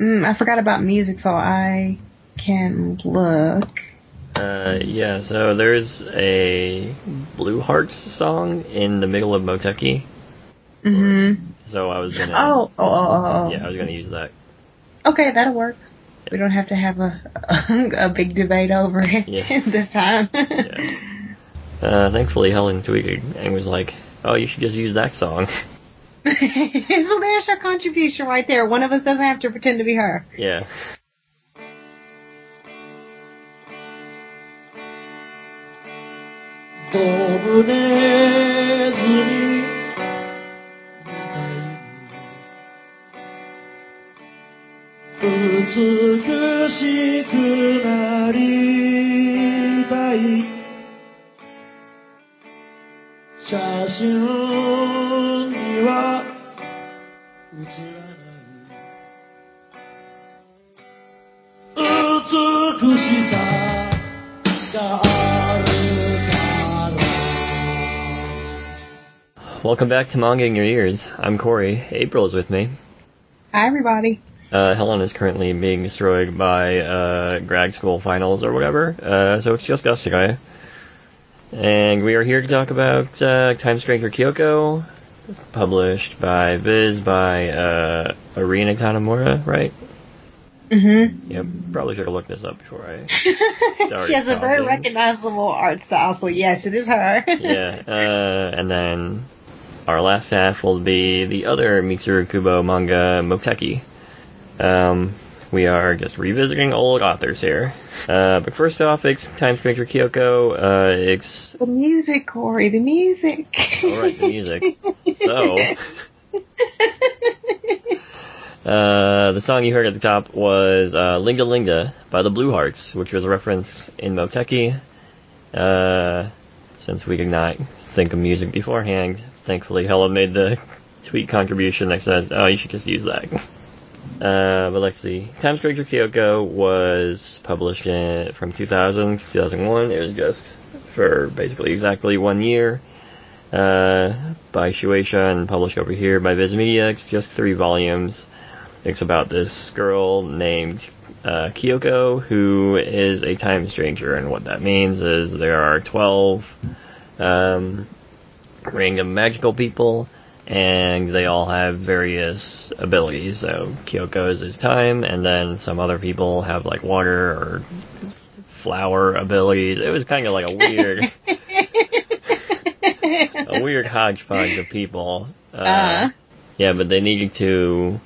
Mm, I forgot about music, so I can look. Uh, yeah, so there's a Blue Hearts song in the middle of Moteki. Mm-hmm. So I was gonna. Oh, oh, oh, oh, oh. Yeah, I was gonna use that. Okay, that'll work. We don't have to have a a, big debate over it Yeah. this time. Yeah. Uh, thankfully, Helen tweeted and was like, "Oh, you should just use that song." so there's her contribution right there. One of us doesn't have to pretend to be her. Yeah. ドブネズミみたいに美しくなりたい 写真には写らない美しさがあるから Welcome back to Manga in Your Ears. I'm Corey. April is with me. Hi, everybody. Uh, Helen is currently being destroyed by uh, grad school finals or whatever, uh, so it's just us today. And we are here to talk about uh, Time Stranger Kyoko, published by Viz by uh, Tanemura, right? Mm-hmm. Yep, probably should have looked this up before I. she has a very recognizable art style, so yes, it is her. yeah, uh, and then our last half will be the other Mitsuru Kubo manga, Moteki. Um, we are just revisiting old authors here. Uh, but first off, it's Time Stranger Kyoko. Uh, it's the music, Corey, the music. alright, the music. So, uh, the song you heard at the top was uh, Linda Linda by the Blue Hearts, which was a reference in Moteki. Uh, since we could not think of music beforehand, thankfully Helen made the tweet contribution that said, oh, you should just use that. Uh, but let's see. Time Stranger Kyoko was published in, from 2000 to 2001. It was just for basically exactly one year. Uh, by Shueisha and published over here by Viz Media. It's just three volumes. It's about this girl named uh, Kyoko who is a time stranger, and what that means is there are 12 um, random magical people, and they all have various abilities. So Kyoko's is time, and then some other people have like water or flower abilities. It was kind of like a weird, a weird hodgepodge of people. Uh, Uh-huh. Yeah, but they needed to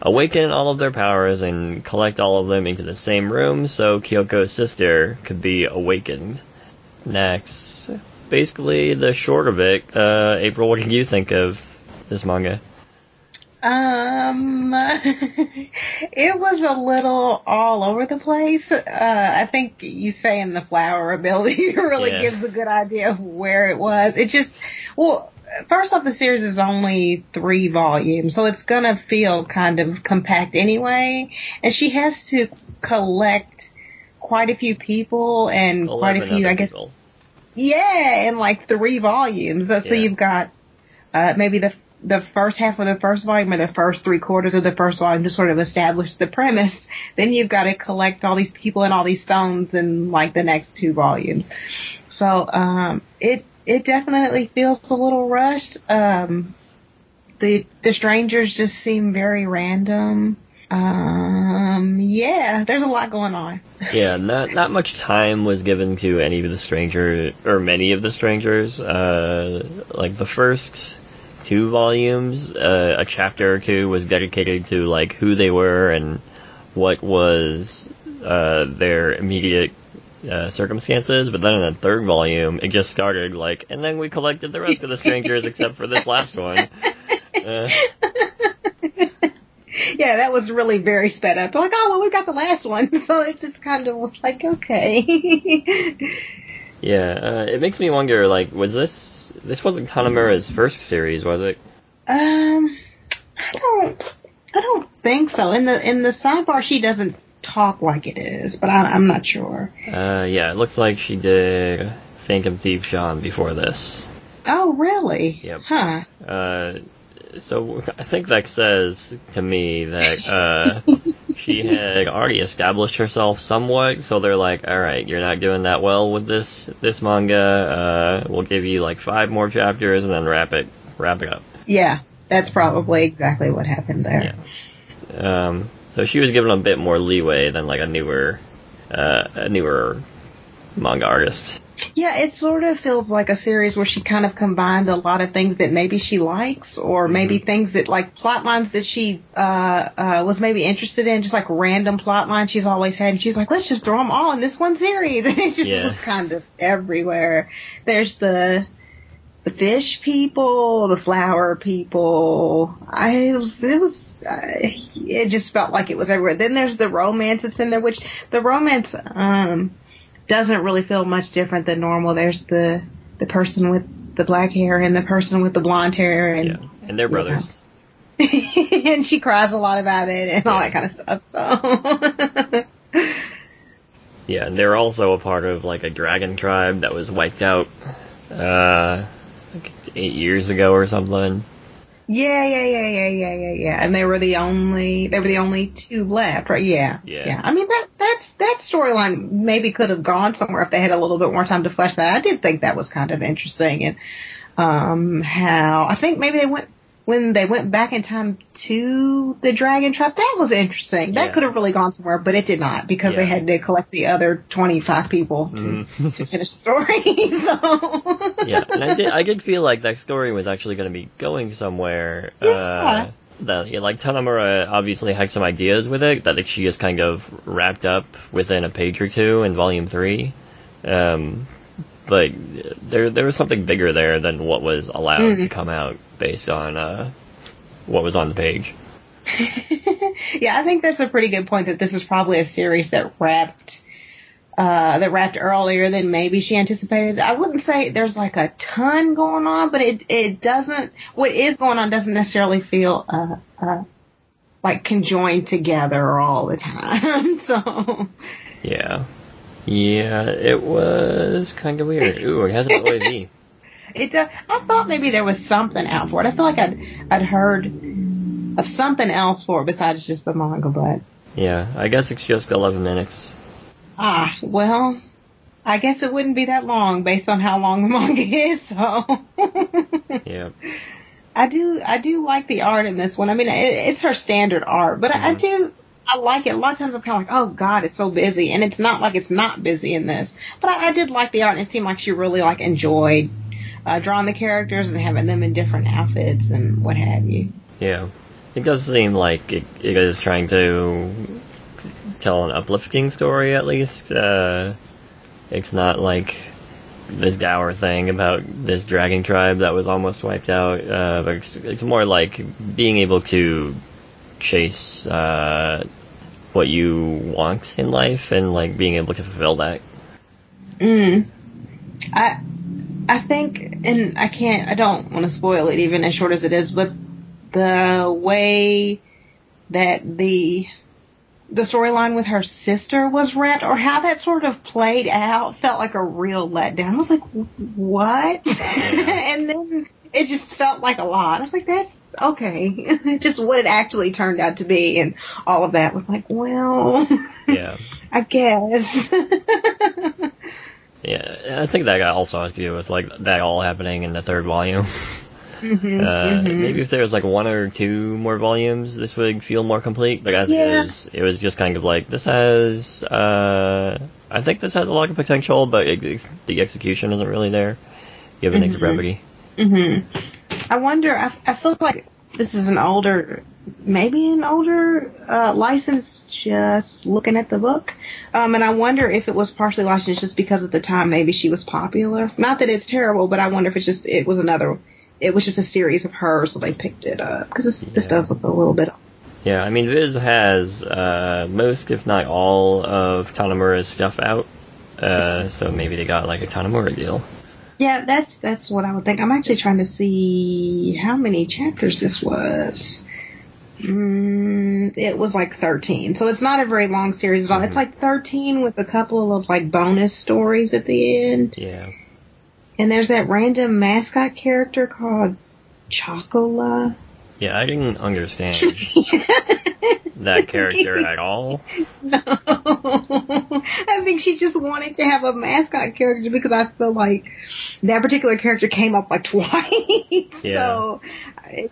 awaken all of their powers and collect all of them into the same room so Kyoko's sister could be awakened. Next, basically the short of it. Uh, April, what did you think of this manga? Um, it was a little all over the place. Uh, I think you say in the flower ability really Yeah. gives a good idea of where it was. It just, well, first off, the series is only three volumes, so it's gonna feel kind of compact anyway. And she has to collect quite a few people and quite a few, I guess, people. Yeah, in like three volumes. So, so you've got uh, maybe the the first half of the first volume or the first three quarters of the first volume to sort of establish the premise. Then you've got to collect all these people and all these stones in like the next two volumes. So um, it it definitely feels a little rushed. Um, the the strangers just seem very random. Um, yeah, there's a lot going on. Yeah, not not much time was given to any of the stranger or many of the strangers. Uh, like the first two volumes, uh, a chapter or two was dedicated to like who they were and what was uh, their immediate uh, circumstances. But then in the third volume, it just started like, and then we collected the rest of the strangers except for this last one. Uh, yeah, that was really very sped up. Like, oh well, we got the last one, so it just kind of was like, okay. yeah, uh, it makes me wonder. Like, was this this wasn't Tanemura's first series, was it? um, I don't, I don't think so. In the in the sidebar, she doesn't talk like it is, but I, I'm not sure. Uh, yeah, it looks like she did Phantom Thief Jeanne before this. Oh, really? Yep. Huh. Uh, so I think that says to me that uh, she had already established herself somewhat, so they're like, all right, you're not doing that well with this this manga. Uh, we'll give you like five more chapters and then wrap it wrap it up. Yeah, that's probably exactly what happened there. Yeah. Um, so she was given a bit more leeway than like a newer uh, a newer manga artist. Yeah, it sort of feels like a series where she kind of combined a lot of things that maybe she likes, or maybe Mhm. things that like plot lines that she uh, uh, was maybe interested in, just like random plot lines she's always had. And she's like, let's just throw them all in this one series, and it just Yeah. was kind of everywhere. There's the the fish people, the flower people. I it was it was it just felt like it was everywhere. Then there's the romance that's in there, which the romance um doesn't really feel much different than normal. There's the the person with the black hair and the person with the blonde hair, and Yeah, and they're brothers. and she cries a lot about it and all that kind of stuff. So Yeah, and they're also a part of like a dragon tribe that was wiped out uh like eight years ago or something. yeah, yeah, yeah, yeah, yeah, yeah, yeah. And they were the only they were the only two left, right? Yeah. Yeah, Yeah. I mean that that's that storyline maybe could have gone somewhere if they had a little bit more time to flesh that. I did think that was kind of interesting and um how I think maybe they went when they went back in time to the dragon trap that was interesting that Yeah. could have really gone somewhere but it did not because they had to collect the other 25 people to, Mhm. to finish the story so yeah, and I did I did feel like that story was actually going to be going somewhere. Yeah. Uh, that yeah, like Tanemura obviously had some ideas with it that like, she just kind of wrapped up within a page or two in volume three. Um, but there there was something bigger there than what was allowed to Mm. come out based on uh, what was on the page. yeah, I think that's a pretty good point that this is probably a series that wrapped uh that wrapped earlier than maybe she anticipated. I wouldn't say there's like a ton going on, but it it doesn't what is going on doesn't necessarily feel uh uh like conjoined together all the time. so Yeah. Yeah, it was kind of weird. Ooh, it has an OAV. it does I thought maybe there was something out for it. I feel like I'd I'd heard of something else for it besides just the manga, but Yeah, I guess it's just 11 minutes. Ah, well, I guess it wouldn't be that long based on how long the manga is, so. Yeah. I do, I do like the art in this one. I mean, it, it's her standard art, but I, I Mhm. do, I like it. A lot of times I'm kind of like, oh god, it's so busy, and it's not like it's not busy in this. But I, I did like the art, and it seemed like she really like enjoyed uh, drawing the characters and having them in different outfits and what have you. Yeah. It does seem like it, it is trying to tell an uplifting story, at least. Uh, it's not like this dour thing about this dragon tribe that was almost wiped out, uh, but it's, it's more like being able to chase uh, what you want in life and like being able to fulfill that. Mm. I I think, and I can't, I don't want to spoil it even as short as it is, but the way that the the storyline with her sister was wrapped, or how that sort of played out, felt like a real letdown. I was like, what? and then it just felt like a lot. I was like, that's okay. just what it actually turned out to be, and all of that was like, well, Yeah. I guess. Yeah, I think that also has to do with like that all happening in the third volume. Mhm, Uh, mhm. Maybe if there was like one or two more volumes, this would feel more complete. But as Yeah. it is, it was just kind of like this has. Uh, I think this has a lot of potential, but it, it's- the execution isn't really there, given its Mhm. brevity. hmm I wonder. I, I feel like this is an older, maybe an older uh, license. Just looking at the book, um, and I wonder if it was partially licensed just because at the time maybe she was popular. Not that it's terrible, but I wonder if it's just it was another. It was just a series of hers, so they picked it up because this, this does look a little bit. Yeah, I mean, Viz has uh, most, if not all, of Tanemura's stuff out. Uh, so maybe they got like a Tanemura deal. Yeah, that's that's what I would think. I'm actually trying to see how many chapters this was. Mm, it was like 13, so it's not a very long series at all. It's Mhm. like 13 with a couple of like bonus stories at the end. Yeah. And there's that random mascot character called Chocola. Yeah, I didn't understand. that character at all. No. I think she just wanted to have a mascot character because I feel like that particular character came up like twice. Yeah. So, it,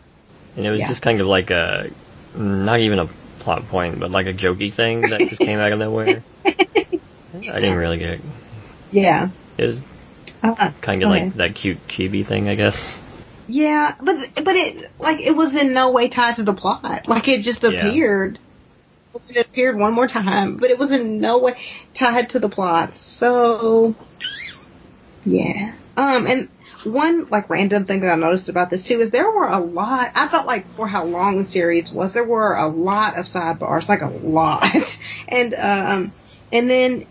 And it was Yeah. just kind of like a, not even a plot point, but like a jokey thing that just came out of nowhere. I didn't really get it. yeah. It was Uh, kind of like that cute chibi thing, I guess. Yeah, but but it like it was in no way tied to the plot. Like it just Yeah. appeared. It appeared one more time, but it was in no way tied to the plot. So yeah. Um and one like random thing that I noticed about this too is there were a lot I felt like for how long the series was, there were a lot of sidebars, like a lot. and um and then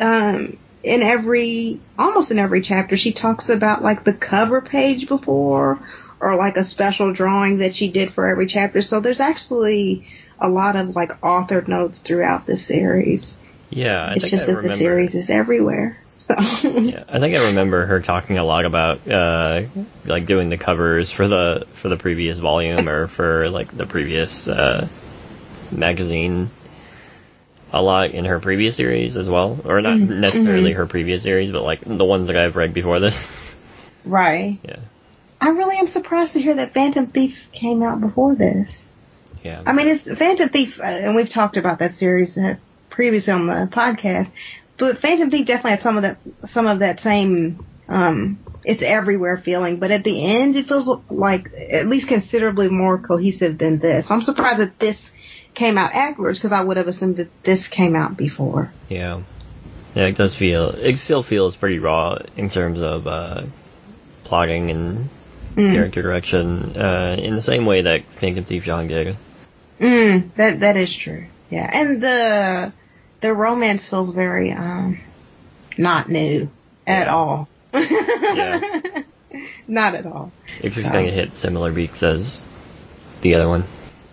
um in every almost in every chapter she talks about like the cover page before or like a special drawing that she did for every chapter. So there's actually a lot of like authored notes throughout the series. Yeah, I it's think just I that remember. the series is everywhere so. Yeah, I think I remember her talking a lot about uh, like doing the covers for the for the previous volume or for like the previous uh, magazine a lot in her previous series as well, or not Mhm, necessarily mhm. her previous series, but like the ones that I've read before this. right Yeah, i really am surprised to hear that phantom thief came out before this yeah. I mean, it's Phantom Thief, uh, and we've talked about that series uh, previously on the podcast. But Phantom Thief definitely had some of that, some of that same, um, it's everywhere feeling. But at the end, it feels like at least considerably more cohesive than this. So I'm surprised that this came out afterwards because I would have assumed that this came out before. Yeah. Yeah, it does feel. It still feels pretty raw in terms of uh, plotting and Mm. character direction, uh, in the same way that Phantom Thief Jeanne did. Mm, that that is true. Yeah, and the the romance feels very um not new at Yeah. all. Yeah. Not at all. It's just So- going to hit similar beats as the other one.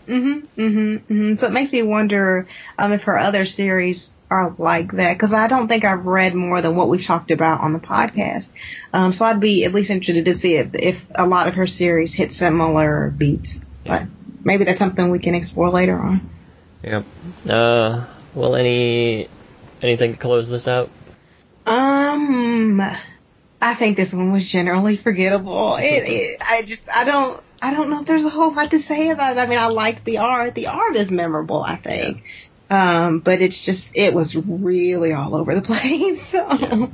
Mhm, mhm, mhm. So it makes me wonder um, if her other series are like that because I don't think I've read more than what we've talked about on the podcast. Um, so I'd be at least interested to see if, if a lot of her series hit similar beats. But maybe that's something we can explore later on. Yep. Uh, well, any anything to close this out? Um, I think this one was generally forgettable. It, it, I just, I don't, I don't know if there's a whole lot to say about it. I mean, I like the art. The art is memorable, I think. Um, but it's just, it was really all over the place. So, Yeah.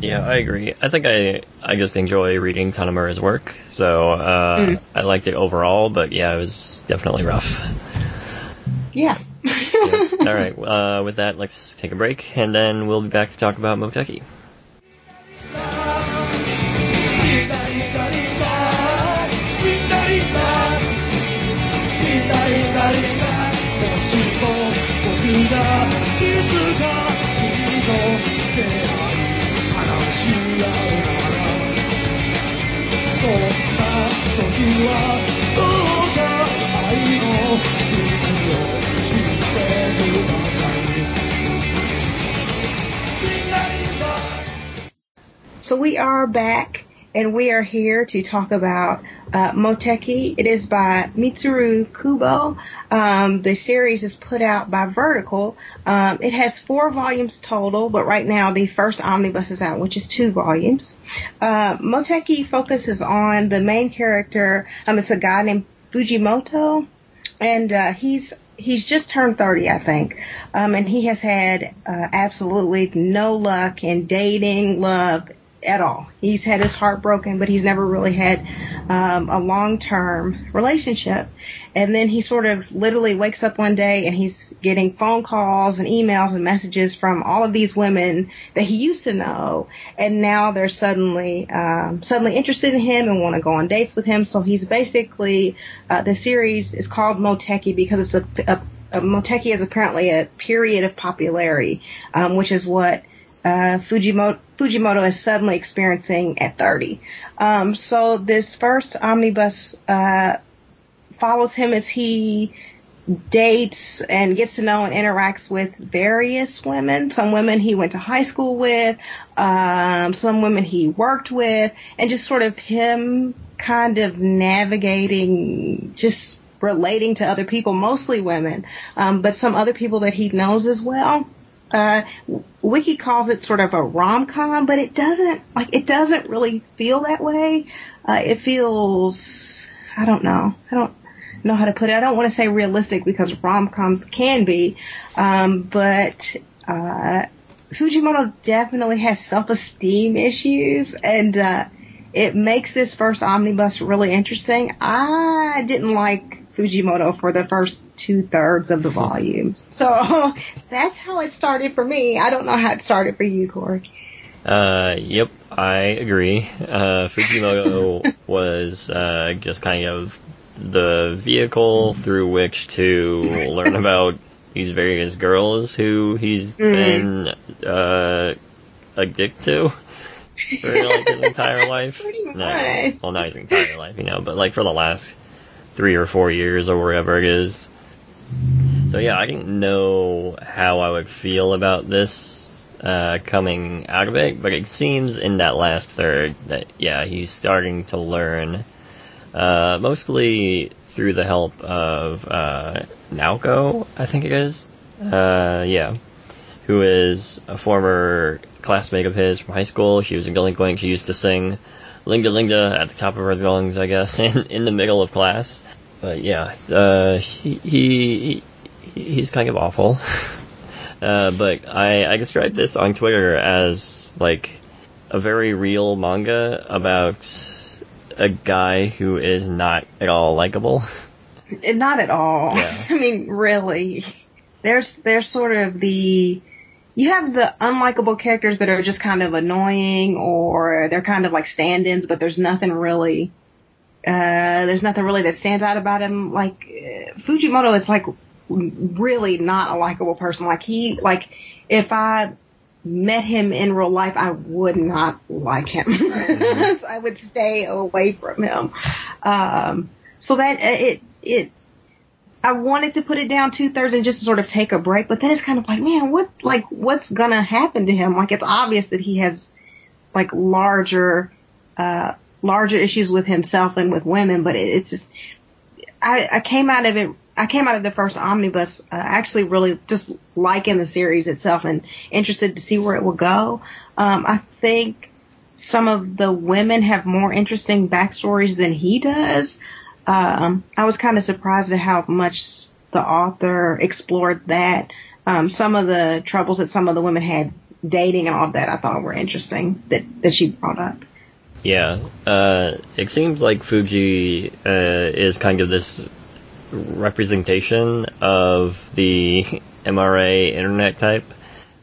Yeah, I agree. I think I I just enjoy reading Tanemura's work, so uh, Mm. I liked it overall. But yeah, it was definitely rough. yeah. Yeah. All right. Uh, with that, let's take a break, and then we'll be back to talk about Moteki. So we are back and we are here to talk about uh, Moteki. It is by Mitsuru Kubo. Um, the series is put out by Vertical. Um, it has four volumes total, but right now the first omnibus is out, which is two volumes. Uh, Moteki focuses on the main character. Um, it's a guy named Fujimoto, and uh, he's he's just turned 30, I think. Um, and he has had uh, absolutely no luck in dating, love, at all. He's had his heart broken, but he's never really had um, a long-term relationship. And then he sort of literally wakes up one day and he's getting phone calls and emails and messages from all of these women that he used to know, and now they're suddenly um, suddenly interested in him and want to go on dates with him. So he's basically uh, the series is called Moteki because it's a, a, a Moteki is apparently a period of popularity, um, which is what uh, Fujimoto, Fujimoto is suddenly experiencing at 30. Um, so this first omnibus uh, follows him as he dates and gets to know and interacts with various women. Some women he went to high school with, um, some women he worked with, and just sort of him kind of navigating just relating to other people, mostly women, um, but some other people that he knows as well. Uh, Wiki calls it sort of a rom-com, but it doesn't, like, it doesn't really feel that way. Uh, it feels, I don't know, I don't know how to put it. I don't want to say realistic because rom-coms can be, um, but, uh, Fujimoto definitely has self-esteem issues and, uh, it makes this first omnibus really interesting. I didn't like Fujimoto for the first two thirds of the volume. So that's how it started for me. I don't know how it started for you, Corey. Uh, yep, I agree. Uh, Fujimoto was uh, just kind of the vehicle through which to learn about these various girls who he's Mhm. been uh, addicted to for like his entire life. Pretty No, well, not his entire life, you know, but like for the last three or four years or wherever it is. So yeah, I didn't know how I would feel about this uh, coming out of it, but it seems in that last third that yeah, he's starting to learn, uh, mostly through the help of uh, Naoko, I think it is. Uh, yeah, who is a former classmate of his from high school. She was a delinquent. She used to sing Linda Linda at the top of her lungs, I guess, in, in the middle of class. But yeah, uh, he, he, he he's kind of awful. Uh, but I, I described this on Twitter as like a very real manga about a guy who is not at all likable. Not at all. Yeah. I mean, really. There's, there's sort of the, you have the unlikable characters that are just kind of annoying or they're kind of like stand-ins, but there's nothing really, uh, there's nothing really that stands out about him. Like, uh, Fujimoto is like really not a likable person. Like he, like, if I met him in real life, I would not like him. so I would stay away from him. Um, so that, uh, it, it, I wanted to put it down two thirds and just sort of take a break, but then it's kind of like, man, what, like, what's gonna happen to him? Like, it's obvious that he has, like, larger, uh, larger issues with himself and with women, but it, it's just, I, I came out of it, I came out of the first omnibus, uh, actually really just liking the series itself and interested to see where it will go. Um, I think some of the women have more interesting backstories than he does. Um, I was kind of surprised at how much the author explored that. Um, some of the troubles that some of the women had dating and all of that I thought were interesting that, that she brought up. Yeah, uh, it seems like Fuji uh, is kind of this representation of the MRA internet type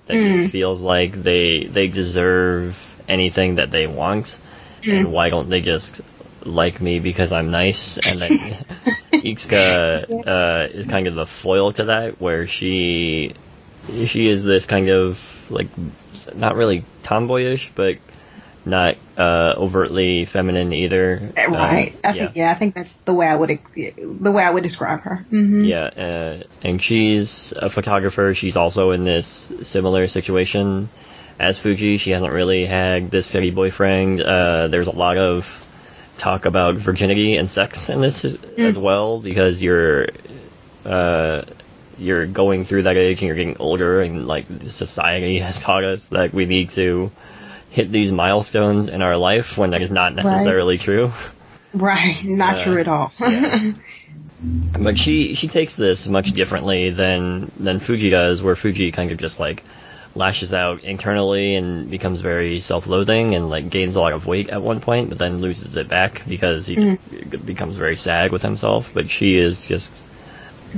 that Mm. just feels like they they deserve anything that they want, and why don't they just like me because I'm nice? And then Itsuka uh, is kind of the foil to that, where she she is this kind of like not really tomboyish, but not uh, overtly feminine either. Uh, Right. Uh, I think yeah, I think that's the way I would the way I would describe her. hmm Yeah, uh, and she's a photographer. She's also in this similar situation as Fuji. She hasn't really had this steady boyfriend. Uh, there's a lot of talk about virginity and sex in this as well because you're uh, you're going through that age and you're getting older and like society has taught us that we need to hit these milestones in our life when that is not necessarily true. Right. Not Uh, true at all. yeah. But she she takes this much differently than than Fuji does, where Fuji kind of just like lashes out internally and becomes very self-loathing and like gains a lot of weight at one point, but then loses it back because he mm. just becomes very sad with himself. But she is just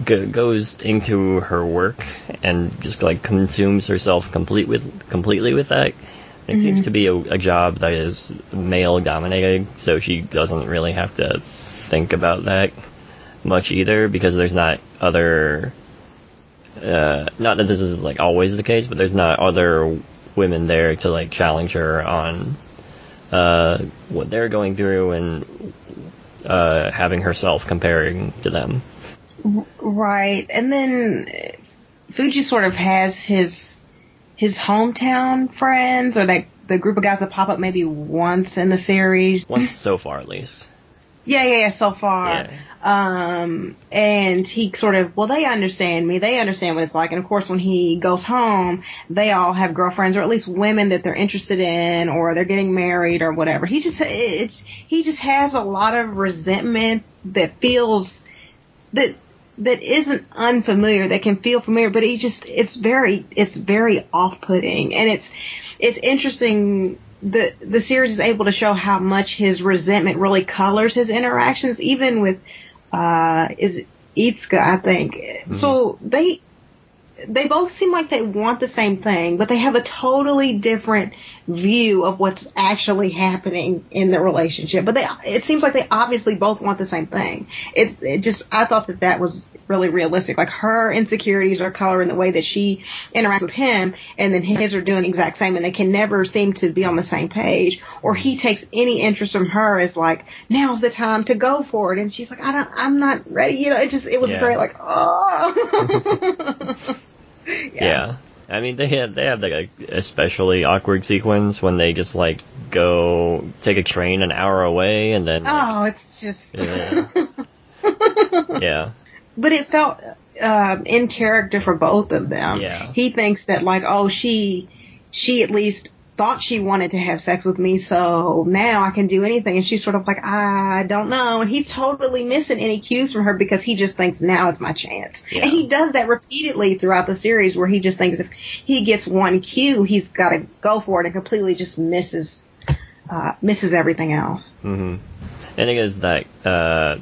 go, goes into her work and just like consumes herself complete with completely with that. It mm-hmm. seems to be a, a job that is male dominated, so she doesn't really have to think about that much either because there's not other uh, not that this is like always the case, but there's not other women there to like challenge her on uh, what they're going through and uh, having herself comparing to them. Right. And then Fuji sort of has his his hometown friends or that the group of guys that pop up maybe once in the series. Once so far, at least. Yeah, yeah, yeah, so far. Yeah. Um, and he sort of, well, they understand me. They understand what it's like. And of course, when he goes home, they all have girlfriends or at least women that they're interested in or they're getting married or whatever. He just, it's, he just has a lot of resentment that feels that, that isn't unfamiliar, that can feel familiar, but he just, it's very, it's very off-putting. And it's, it's interesting the the series is able to show how much his resentment really colors his interactions, even with uh is Itsuka, I think. Mm-hmm. So they they both seem like they want the same thing, but they have a totally different view of what's actually happening in the relationship. But they, it seems like they obviously both want the same thing. It, it just, I thought that that was really realistic. Like her insecurities are coloring the way that she interacts with him, and then his are doing the exact same, and they can never seem to be on the same page. Or he takes any interest from her as like, now's the time to go for it, and she's like, I don't, I'm not ready. You know, it just, it was yeah. very like, oh. yeah. yeah. I mean, they have they have like a especially awkward sequence when they just like go take a train an hour away and then. Like, oh, it's just. Yeah. yeah but it felt uh, in character for both of them. Yeah. He thinks that like, oh, she, she at least thought she wanted to have sex with me, so now I can do anything. And she's sort of like, I don't know. And he's totally missing any cues from her because he just thinks now is my chance. Yeah. And he does that repeatedly throughout the series where he just thinks if he gets one cue, he's got to go for it and completely just misses, uh, misses everything else. Mm-hmm. And it is that, uh,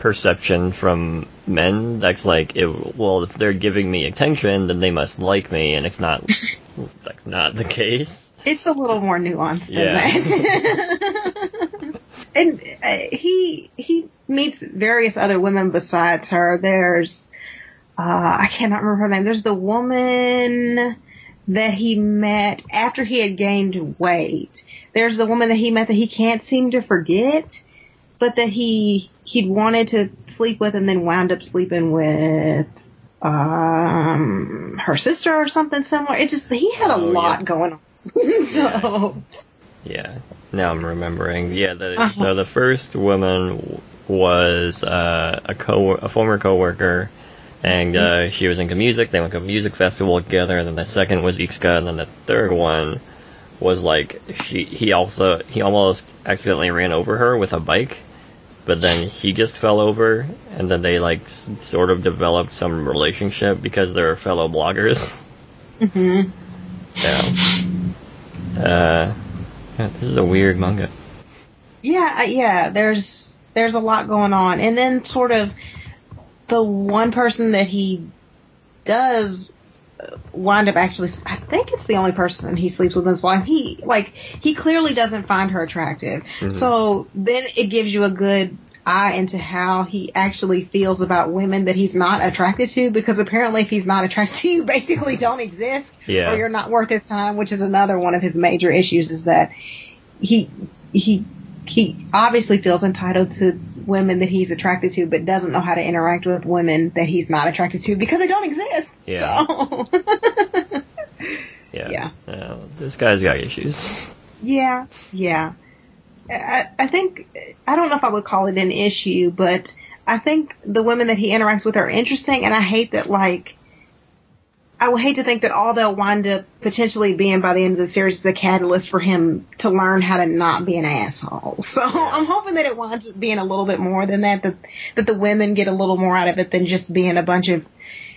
perception from men that's like, it, well, if they're giving me attention, then they must like me, and it's not like not the case. It's a little more nuanced than yeah. that. and uh, he he meets various other women besides her. There's uh, I cannot remember her name. There's the woman that he met after he had gained weight. There's the woman that he met that he can't seem to forget, but that he he'd wanted to sleep with and then wound up sleeping with um her sister or something similar. It just he had a oh, lot yeah. going on. so yeah. yeah. Now I'm remembering. Yeah, the uh-huh. so the first woman was uh, a co a former coworker and mm-hmm. uh, she was into music. They went to a music festival together. And then the second was Itsuka, and then the third one was like she he also he almost accidentally ran over her with a bike but then he just fell over, and then they like s- sort of developed some relationship because they're fellow bloggers. Mhm. Yeah. Uh, yeah, this is a weird manga. Yeah, yeah. There's there's a lot going on, and then sort of the one person that he does wind up actually, I think it's the only person he sleeps with his wife. He, like, he clearly doesn't find her attractive. Mm-hmm. So then it gives you a good eye into how he actually feels about women that he's not attracted to because apparently if he's not attracted to you basically don't exist yeah. or you're not worth his time which is another one of his major issues is that he he he obviously feels entitled to women that he's attracted to, but doesn't know how to interact with women that he's not attracted to because they don't exist. Yeah. So. yeah. Yeah. Uh, this guy's got issues. Yeah. Yeah. I, I think, I don't know if I would call it an issue, but I think the women that he interacts with are interesting and I hate that like, I would hate to think that all they'll wind up potentially being by the end of the series is a catalyst for him to learn how to not be an asshole. So I'm hoping that it winds up being a little bit more than that, that, that the women get a little more out of it than just being a bunch of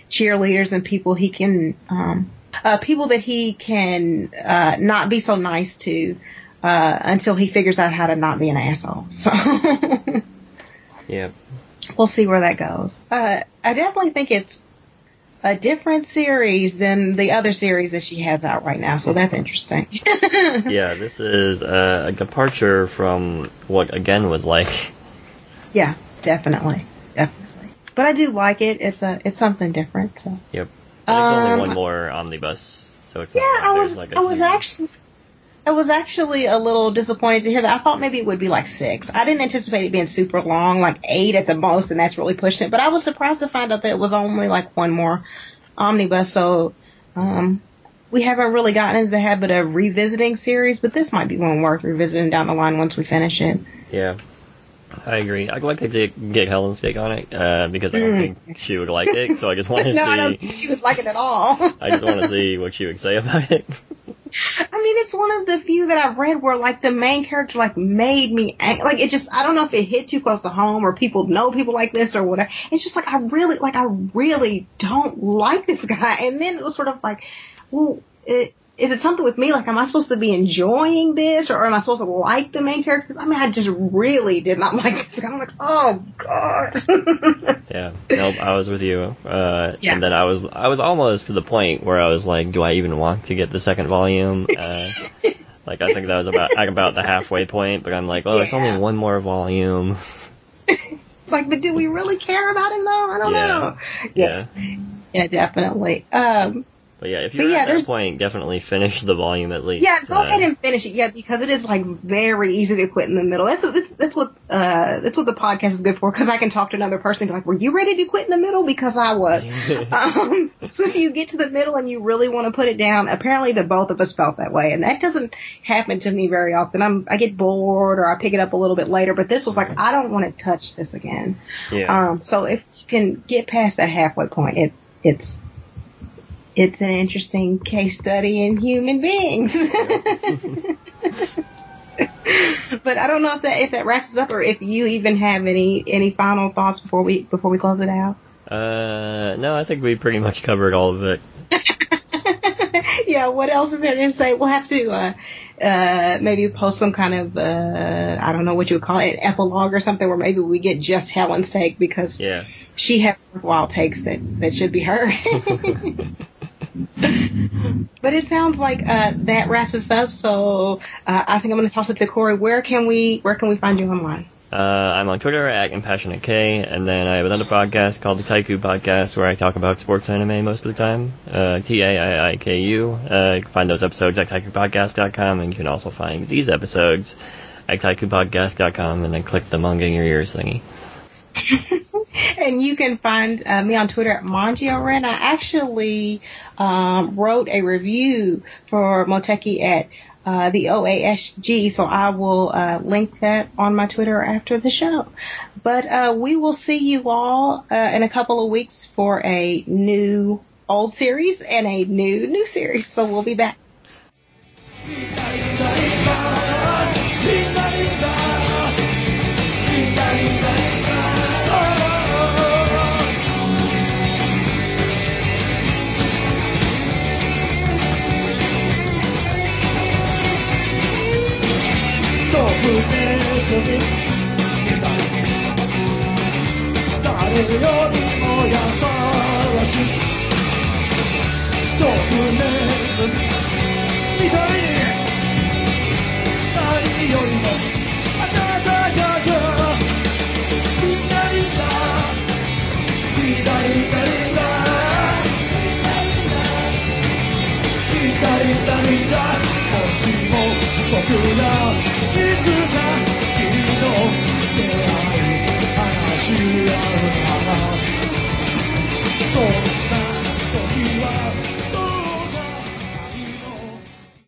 cheerleaders and people he can, um, uh, people that he can, uh, not be so nice to, uh, until he figures out how to not be an asshole. So. yeah. We'll see where that goes. Uh, I definitely think it's a different series than the other series that she has out right now. So that's interesting. yeah, this is a departure from what again was like. Yeah, definitely, definitely. But I do like it. It's a it's something different. So. Yep. There's um, only one more omnibus, so it's yeah. Like I was like I was actually. I was actually a little disappointed to hear that. I thought maybe it would be like six. I didn't anticipate it being super long, like eight at the most, and that's really pushing it. But I was surprised to find out that it was only like one more omnibus. So, um, we haven't really gotten into the habit of revisiting series, but this might be one worth revisiting down the line once we finish it. Yeah. I agree. I'd like to get, Helen's take on it uh, because I don't Mm. think she would like it. So I just want to no, I don't think she would like it at all. I just want to see what she would say about it. I mean, it's one of the few that I've read where like the main character like made me ang- like it just I don't know if it hit too close to home or people know people like this or whatever. It's just like I really like I really don't like this guy. And then it was sort of like, well, it, is it something with me? Like, am I supposed to be enjoying this or am I supposed to like the main characters? I mean, I just really did not like this. I'm like, oh god. Yeah. Nope. I was with you. Uh, Yeah. And then I was I was almost to the point where I was like, do I even want to get the second volume? Uh, like I think that was about about the halfway point, but I'm like, oh, there's Yeah. only one more volume. it's like, but do we really care about him though? I don't Yeah. know. Yeah. Yeah, definitely. Um, But yeah, if you're yeah, at that point, definitely finish the volume at least. Yeah, go Uh, ahead and finish it. Yeah, because it is like very easy to quit in the middle. That's that's, that's what uh that's what the podcast is good for. Because I can talk to another person and be like, "Were you ready to quit in the middle?" Because I was. um, so if you get to the middle and you really want to put it down, apparently the both of us felt that way, and that doesn't happen to me very often. I'm I get bored or I pick it up a little bit later, but this was like I don't want to touch this again. yeah. Um, so if you can get past that halfway point, it it's it's an interesting case study in human beings. but I don't know if that if that wraps us up or if you even have any any final thoughts before we before we close it out. Uh, no, I think we pretty much covered all of it. yeah, what else is there to say? We'll have to uh uh maybe post some kind of uh I don't know what you would call it, an epilogue or something where maybe we get just Helen's take because Yeah. she has worthwhile takes that that should be heard. but it sounds like uh, that wraps us up. So uh, I think I'm going to toss it to Corey. Where can we where can we find you online? Uh, I'm on Twitter at Compassionate K, and then I have another podcast called the Taiiku Podcast where I talk about sports anime most of the time. Uh, T-A-I-I-K-U. Uh, you can find those episodes at taiikupodcast.com, and you can also find these episodes at taiikupodcast.com, and then click the manga in your ears thingy. and you can find uh, me on Twitter at Mangio Ren. I actually um, wrote a review for Moteki at uh, the OASG, so I will uh, link that on my Twitter after the show. But uh, we will see you all uh, in a couple of weeks for a new old series and a new new series. So we'll be back.